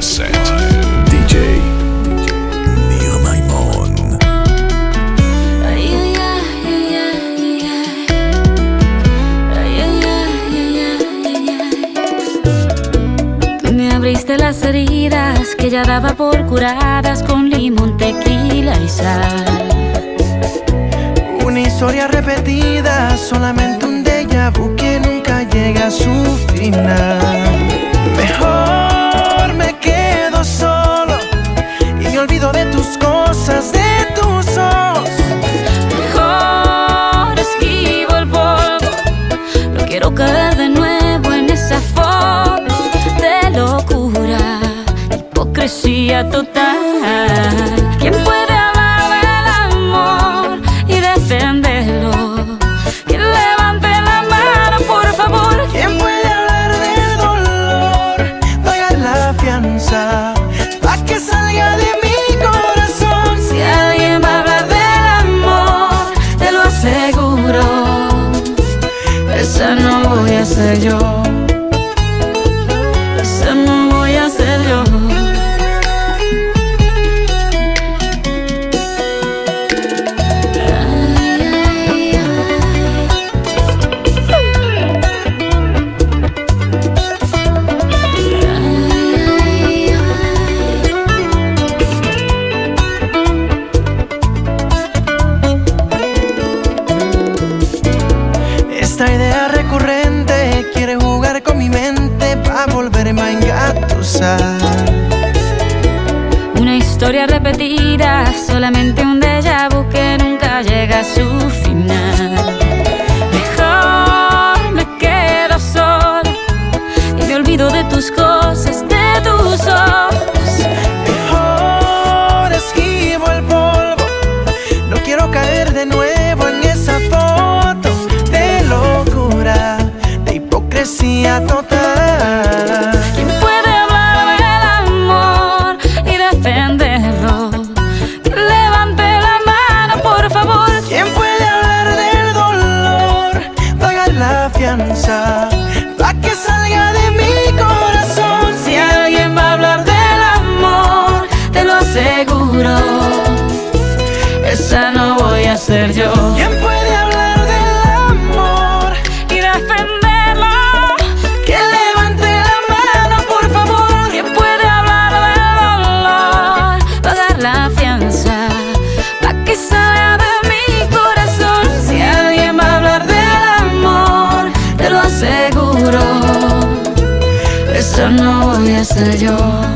set. DJ Nir Maimon. Tú me abriste las heridas que ya daba por curadas con limón, tequila y sal. Una historia repetida, solamente un déjà vu que nunca llega a su final. Olvido de tus cosas, de tus ojos. Mejor esquivo el polvo. No quiero caer de nuevo en esa foto de locura, hipocresía total. Yo. Una historia repetida, solamente un déjà vu que nunca llega a su final. Mejor me quedo sola y me olvido de tus cosas, de tus ojos. Mejor esquivo el polvo. No quiero caer de nuevo en esa foto de locura, de hipocresía total. ¿Quién puede hablar del amor? Y defenderlo. Que levante la mano, por favor. ¿Quién puede hablar del dolor? Pagar la fianza. Pa' que salga de mi corazón. Si alguien va a hablar del amor, te lo aseguro. Esa no voy a ser yo.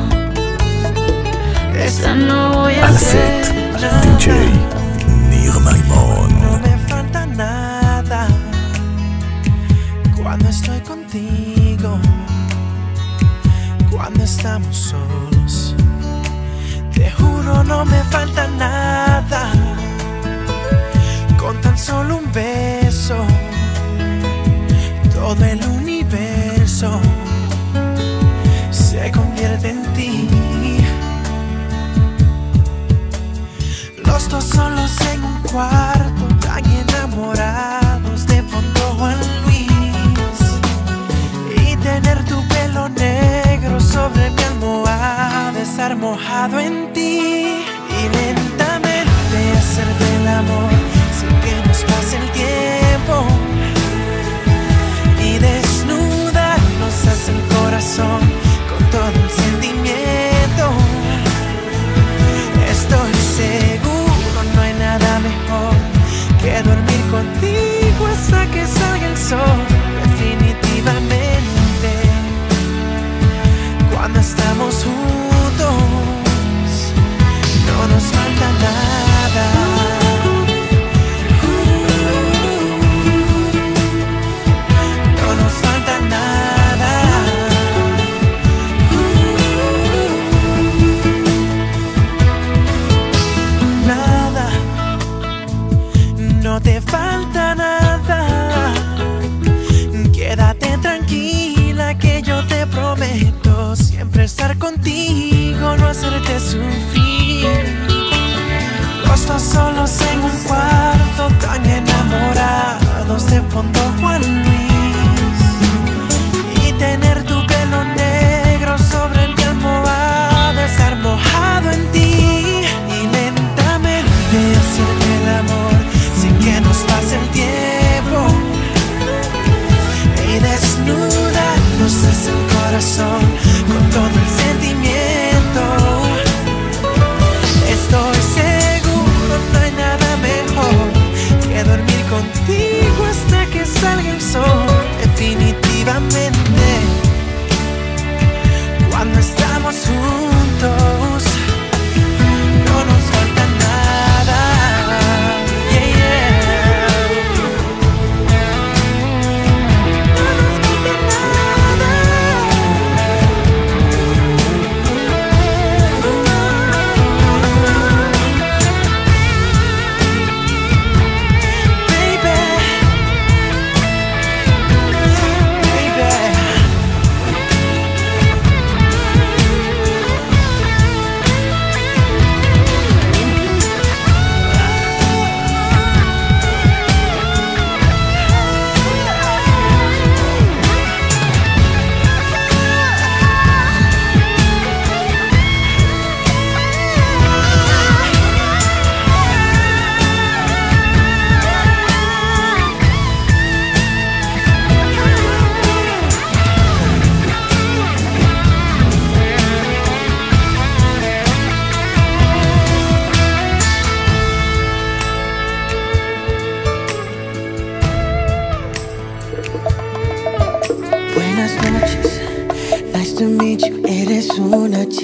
Tranquila que yo te prometo siempre estar contigo, no hacerte sufrir. Los dos solos en un cuarto,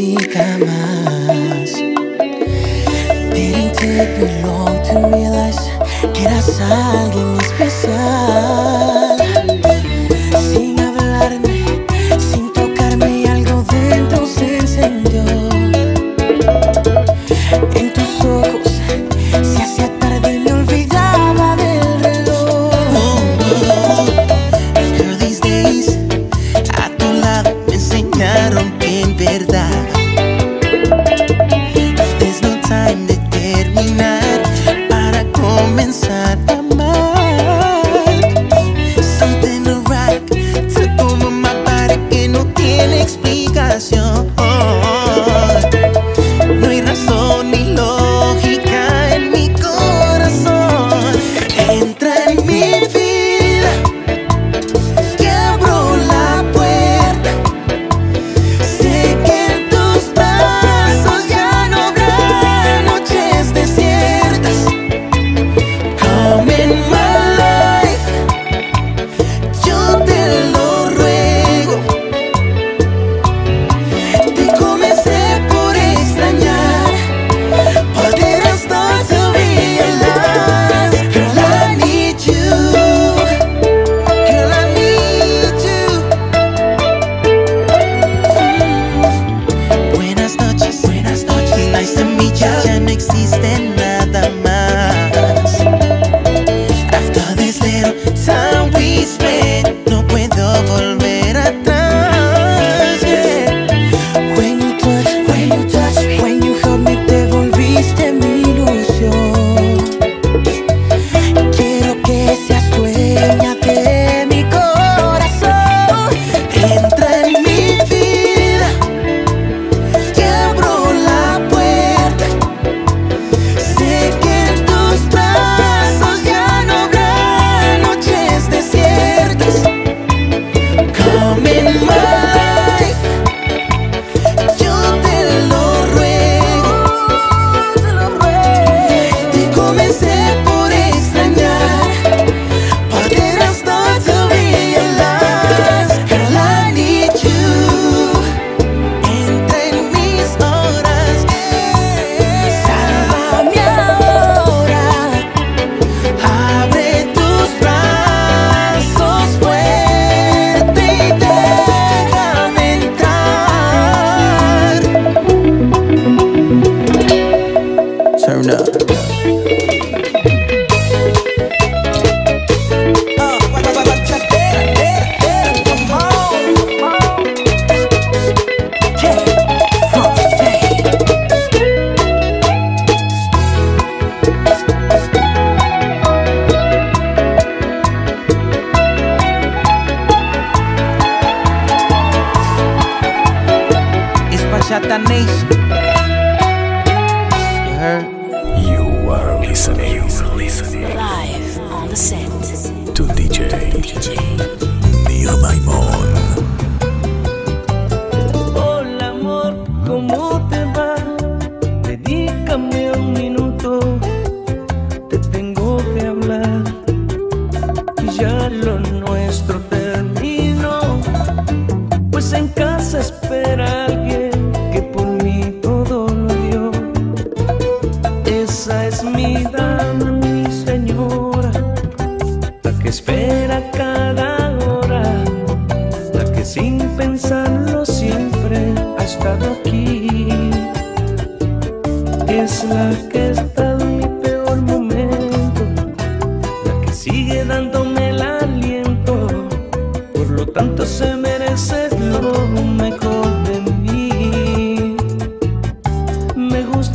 ya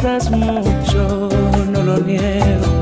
gustas mucho, no lo niego.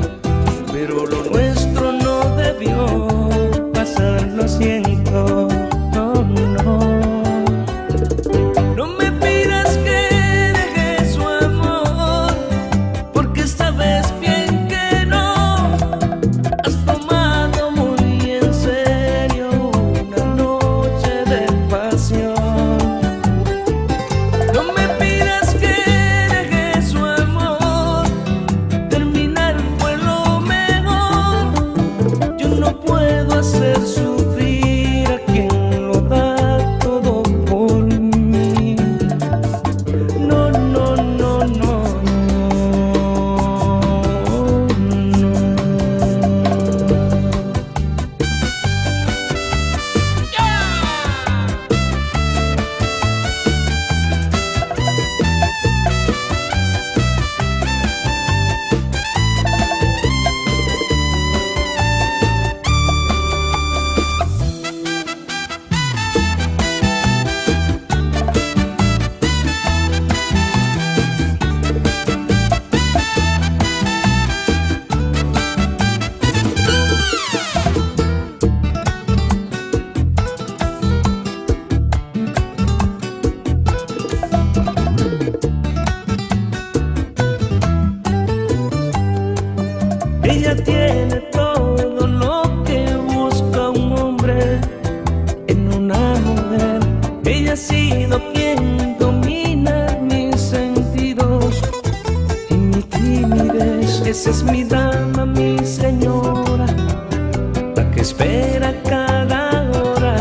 Ella tiene todo lo que busca un hombre en una mujer. Ella ha sido quien domina mis sentidos y mi timidez. Esa es mi dama, mi señora, la que espera cada hora,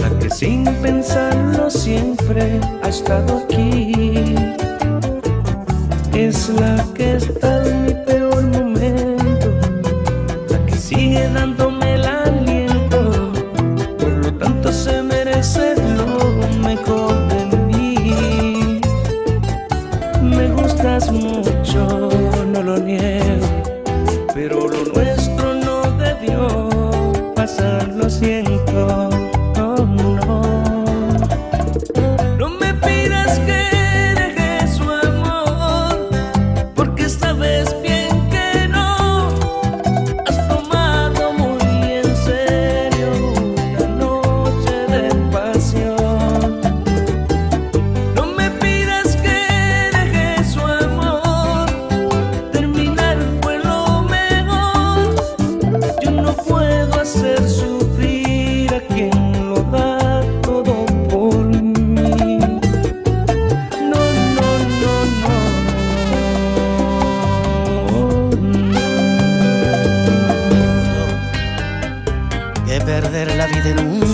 la que sin pensarlo siempre ha estado aquí. Es la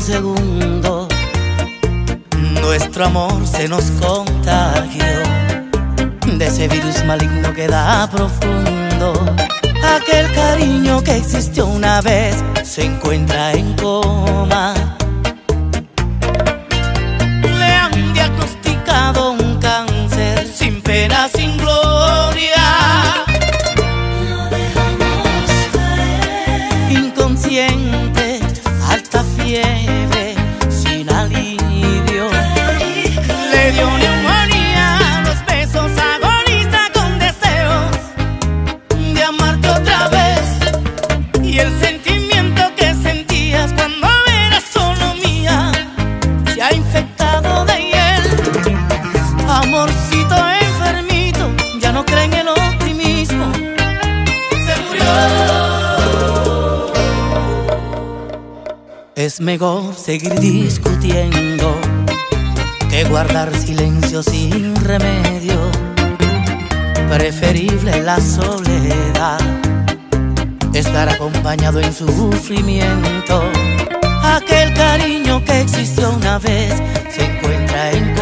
segundo nuestro amor se nos contagió de ese virus maligno que da profundo. Aquel cariño que existió una vez se encuentra en coma. Es mejor seguir discutiendo que guardar silencio sin remedio. Preferible la soledad, estar acompañado en sufrimiento. Aquel cariño que existió una vez se encuentra en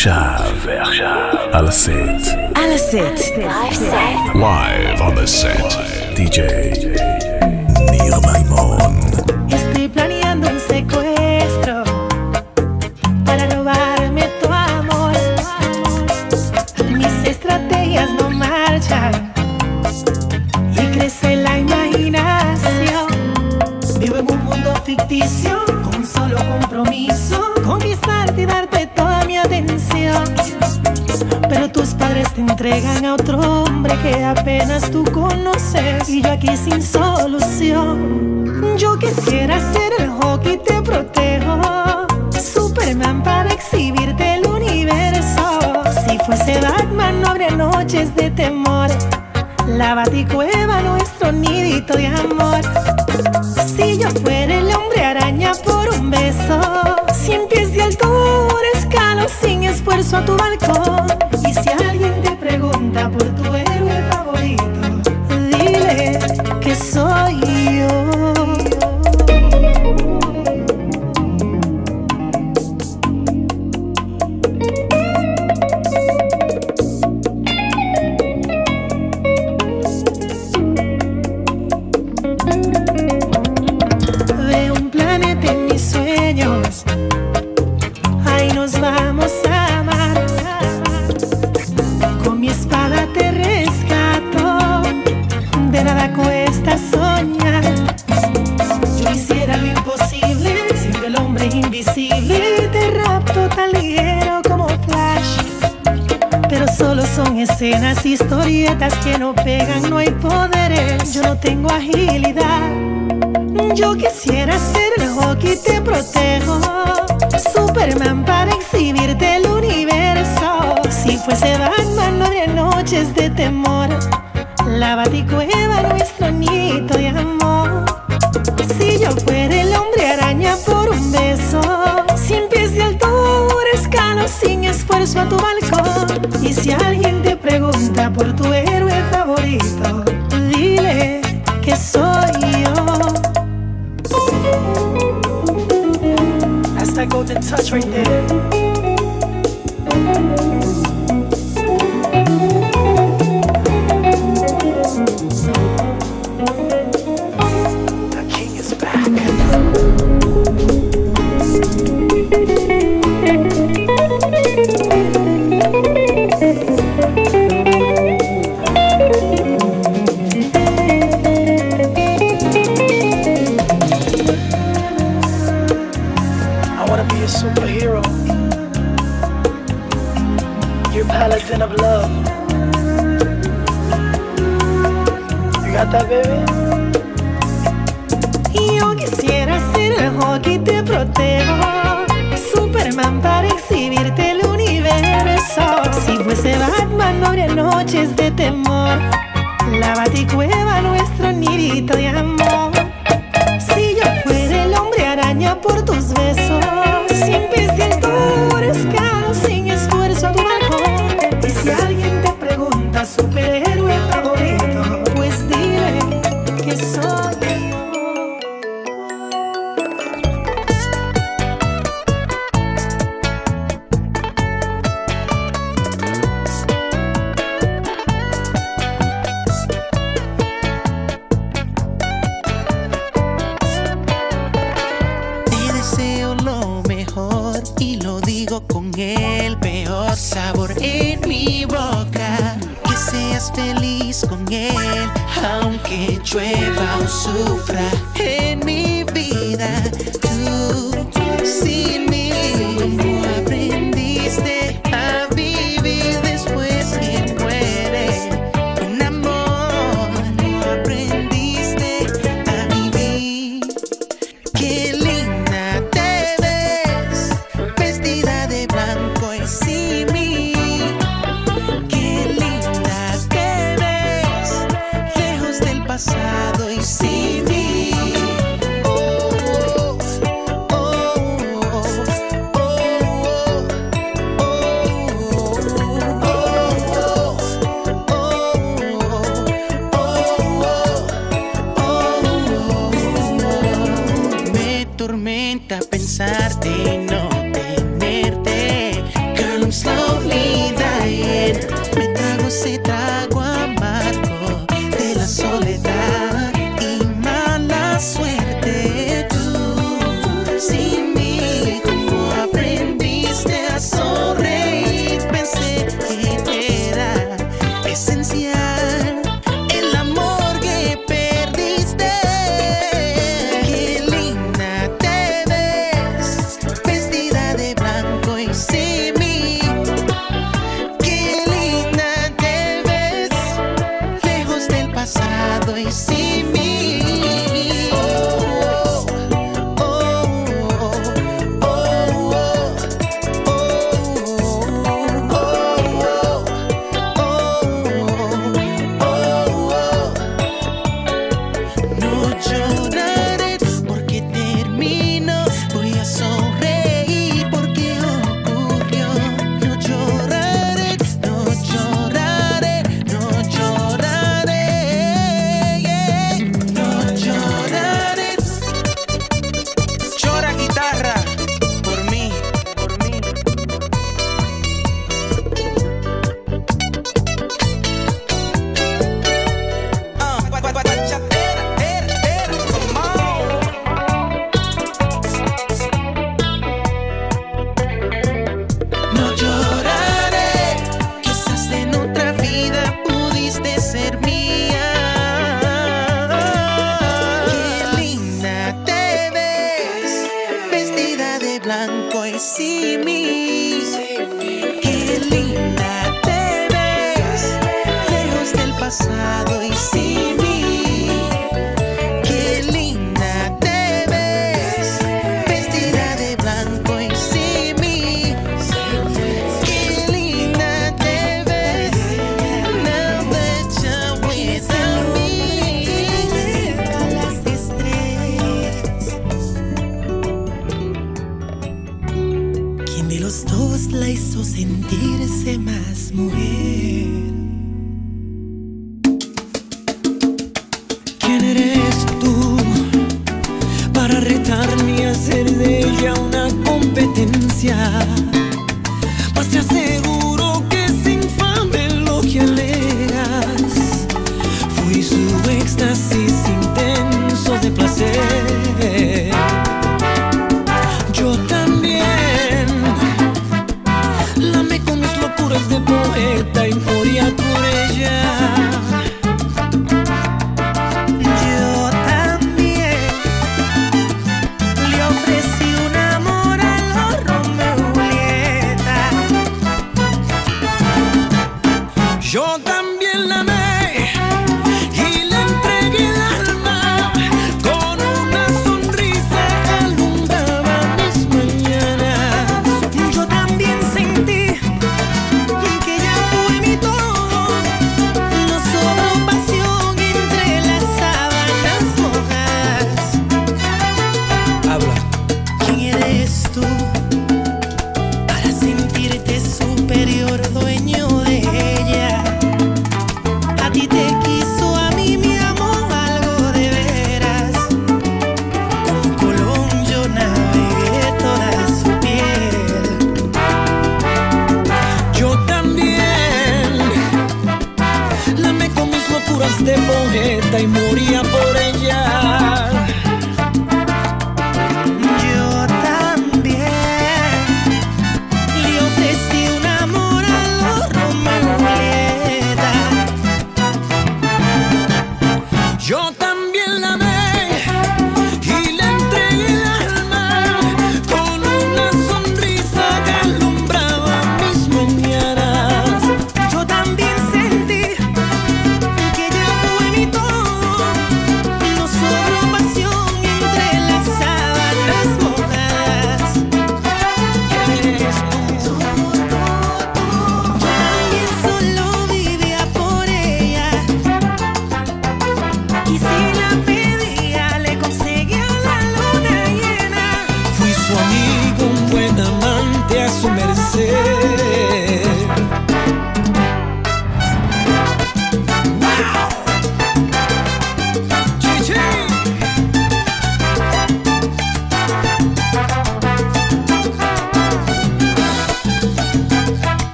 ועכשיו, ועכשיו, על הסט. על הסט. לייב on the set. די.ג'יי ניר מימון. sigue aquí sin solución. Yo quisiera ser el hockey, te protejo. Superman para exhibirte el universo. Si fuese Batman, no habría noches de temor. La baticueva, nuestro nidito de amor. Las historietas que no pegan, no hay poderes. Yo no tengo agilidad. Yo quisiera ser el hockey, te protejo. Superman para exhibirte el universo. Si fuese Batman, no habría noches de temor. La baticuera right there. Yo quisiera ser el juego que te protejo. Superman para exhibirte el universo. Si fuese Batman, no habría noches de temor. La baticueva, nuestro nidito de amor.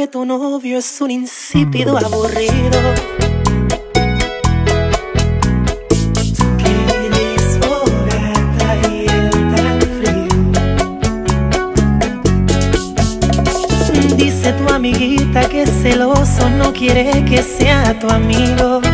que tu novio es un insípido aburrido. Dice tu amiguita que celoso no quiere que sea tu amigo.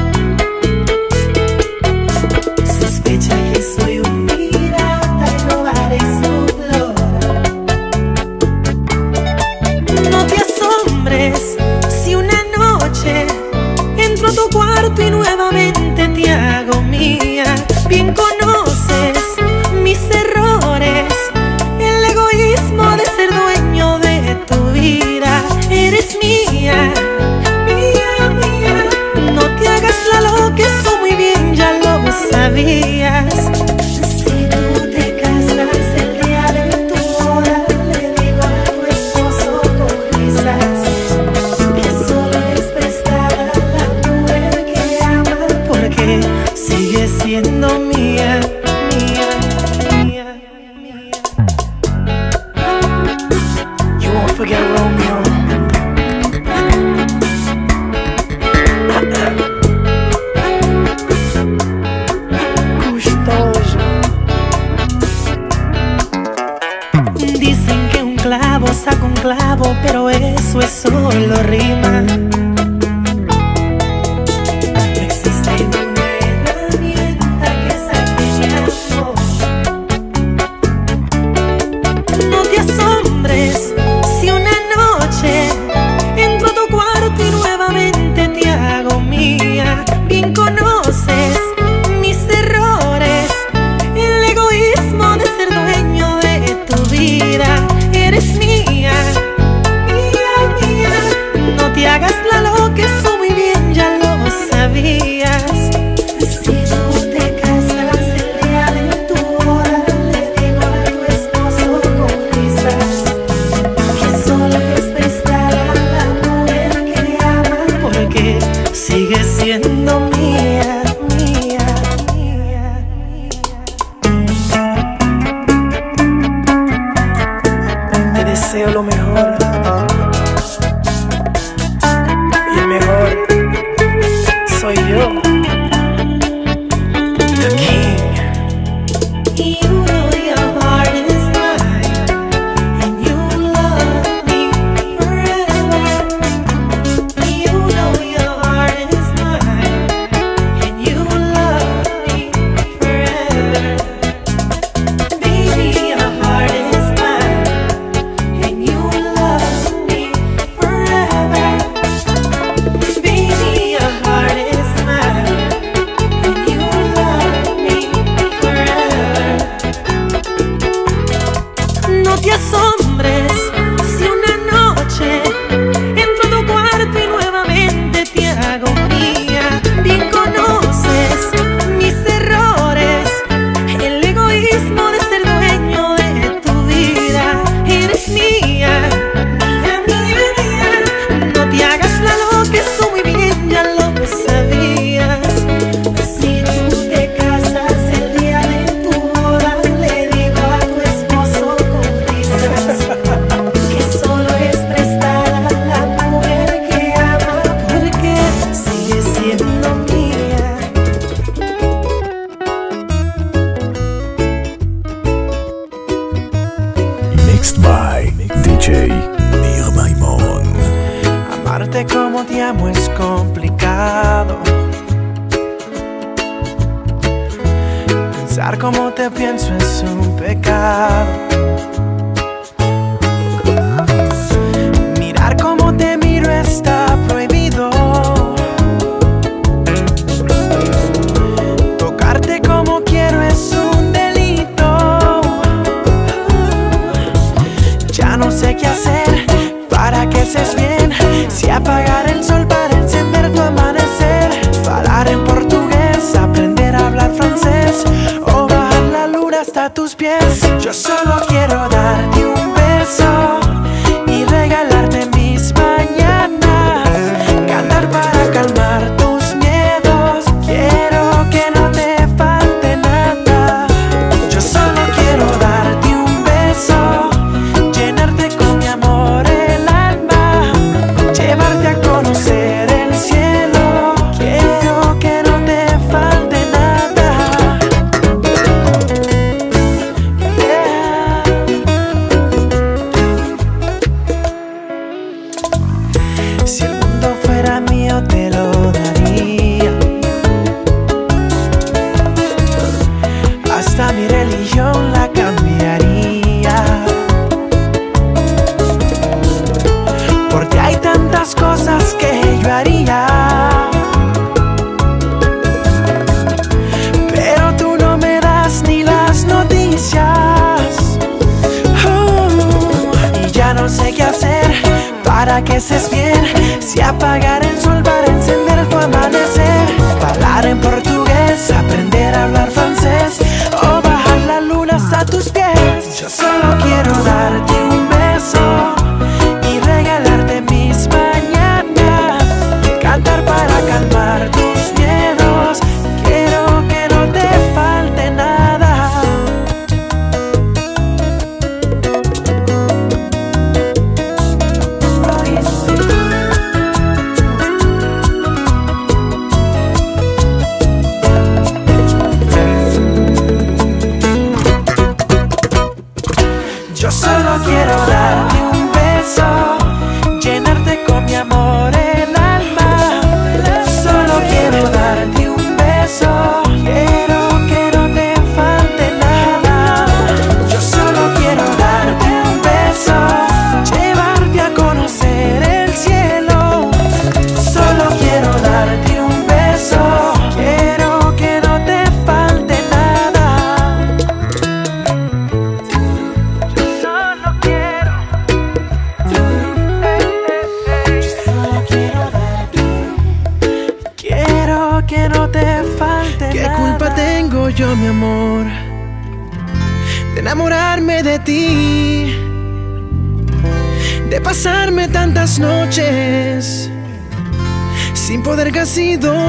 Sin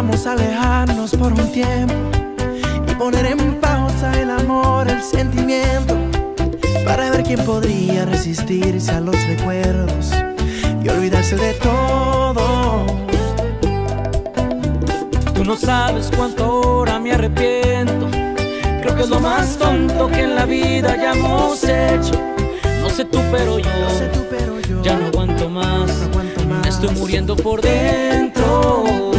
Acordamos alejarnos por un tiempo y poner en pausa el amor, el sentimiento, para ver quién podría resistirse a los recuerdos y olvidarse de todo. Tú no sabes cuánto ahora me arrepiento. Creo que es lo más tonto que en la vida hayamos hecho. No sé tú, pero yo, No sé tú, pero yo ya no aguanto más. no aguanto más. Me estoy muriendo por dentro.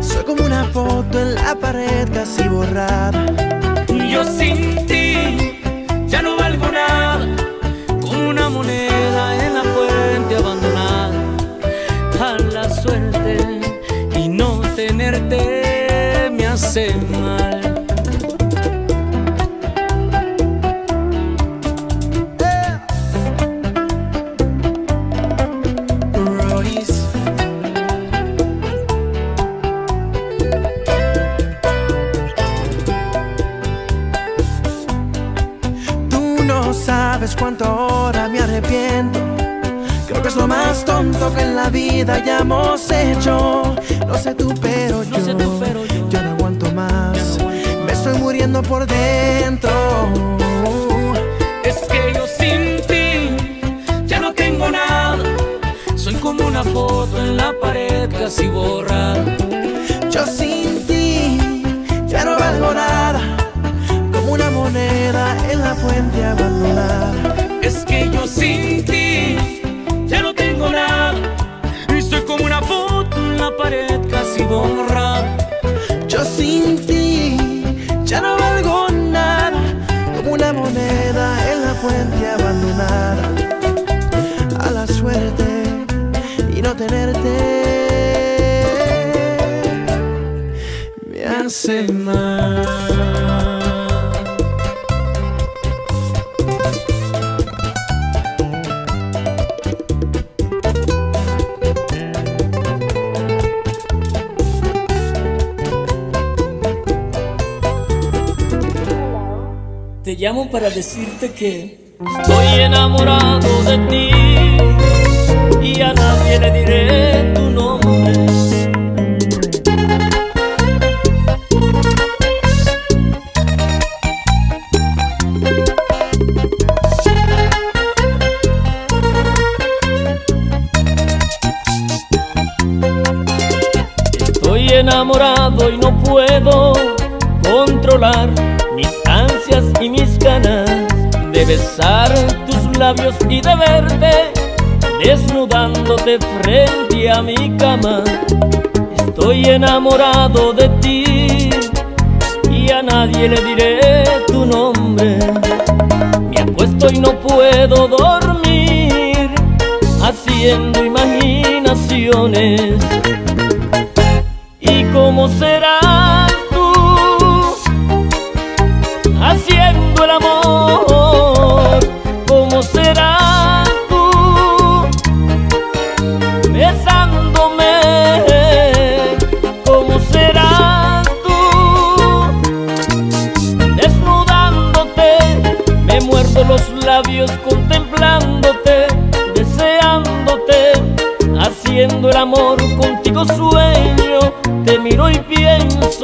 Soy como una foto en la pared casi borrada. Yo sin ti ya no valgo nada. Como una moneda en la fuente abandonada. A la suerte y no tenerte me hace mal. Casi borrada. Yo sin ti ya no valgo nada, como una moneda en la fuente abandonada. Es que yo sin ti ya no tengo nada. Y soy como una foto en la pared casi borrada. Yo sin ti ya no valgo nada, como una moneda en la fuente abandonada. A la suerte y no tenerte Te llamo para decirte que estoy enamorado de ti y a nadie le diré desnudándote frente a mi cama. Estoy enamorado de ti y a nadie le diré tu nombre. Me acuesto y no puedo dormir haciendo imaginaciones. ¿Y cómo serás sueño. Te miro y pienso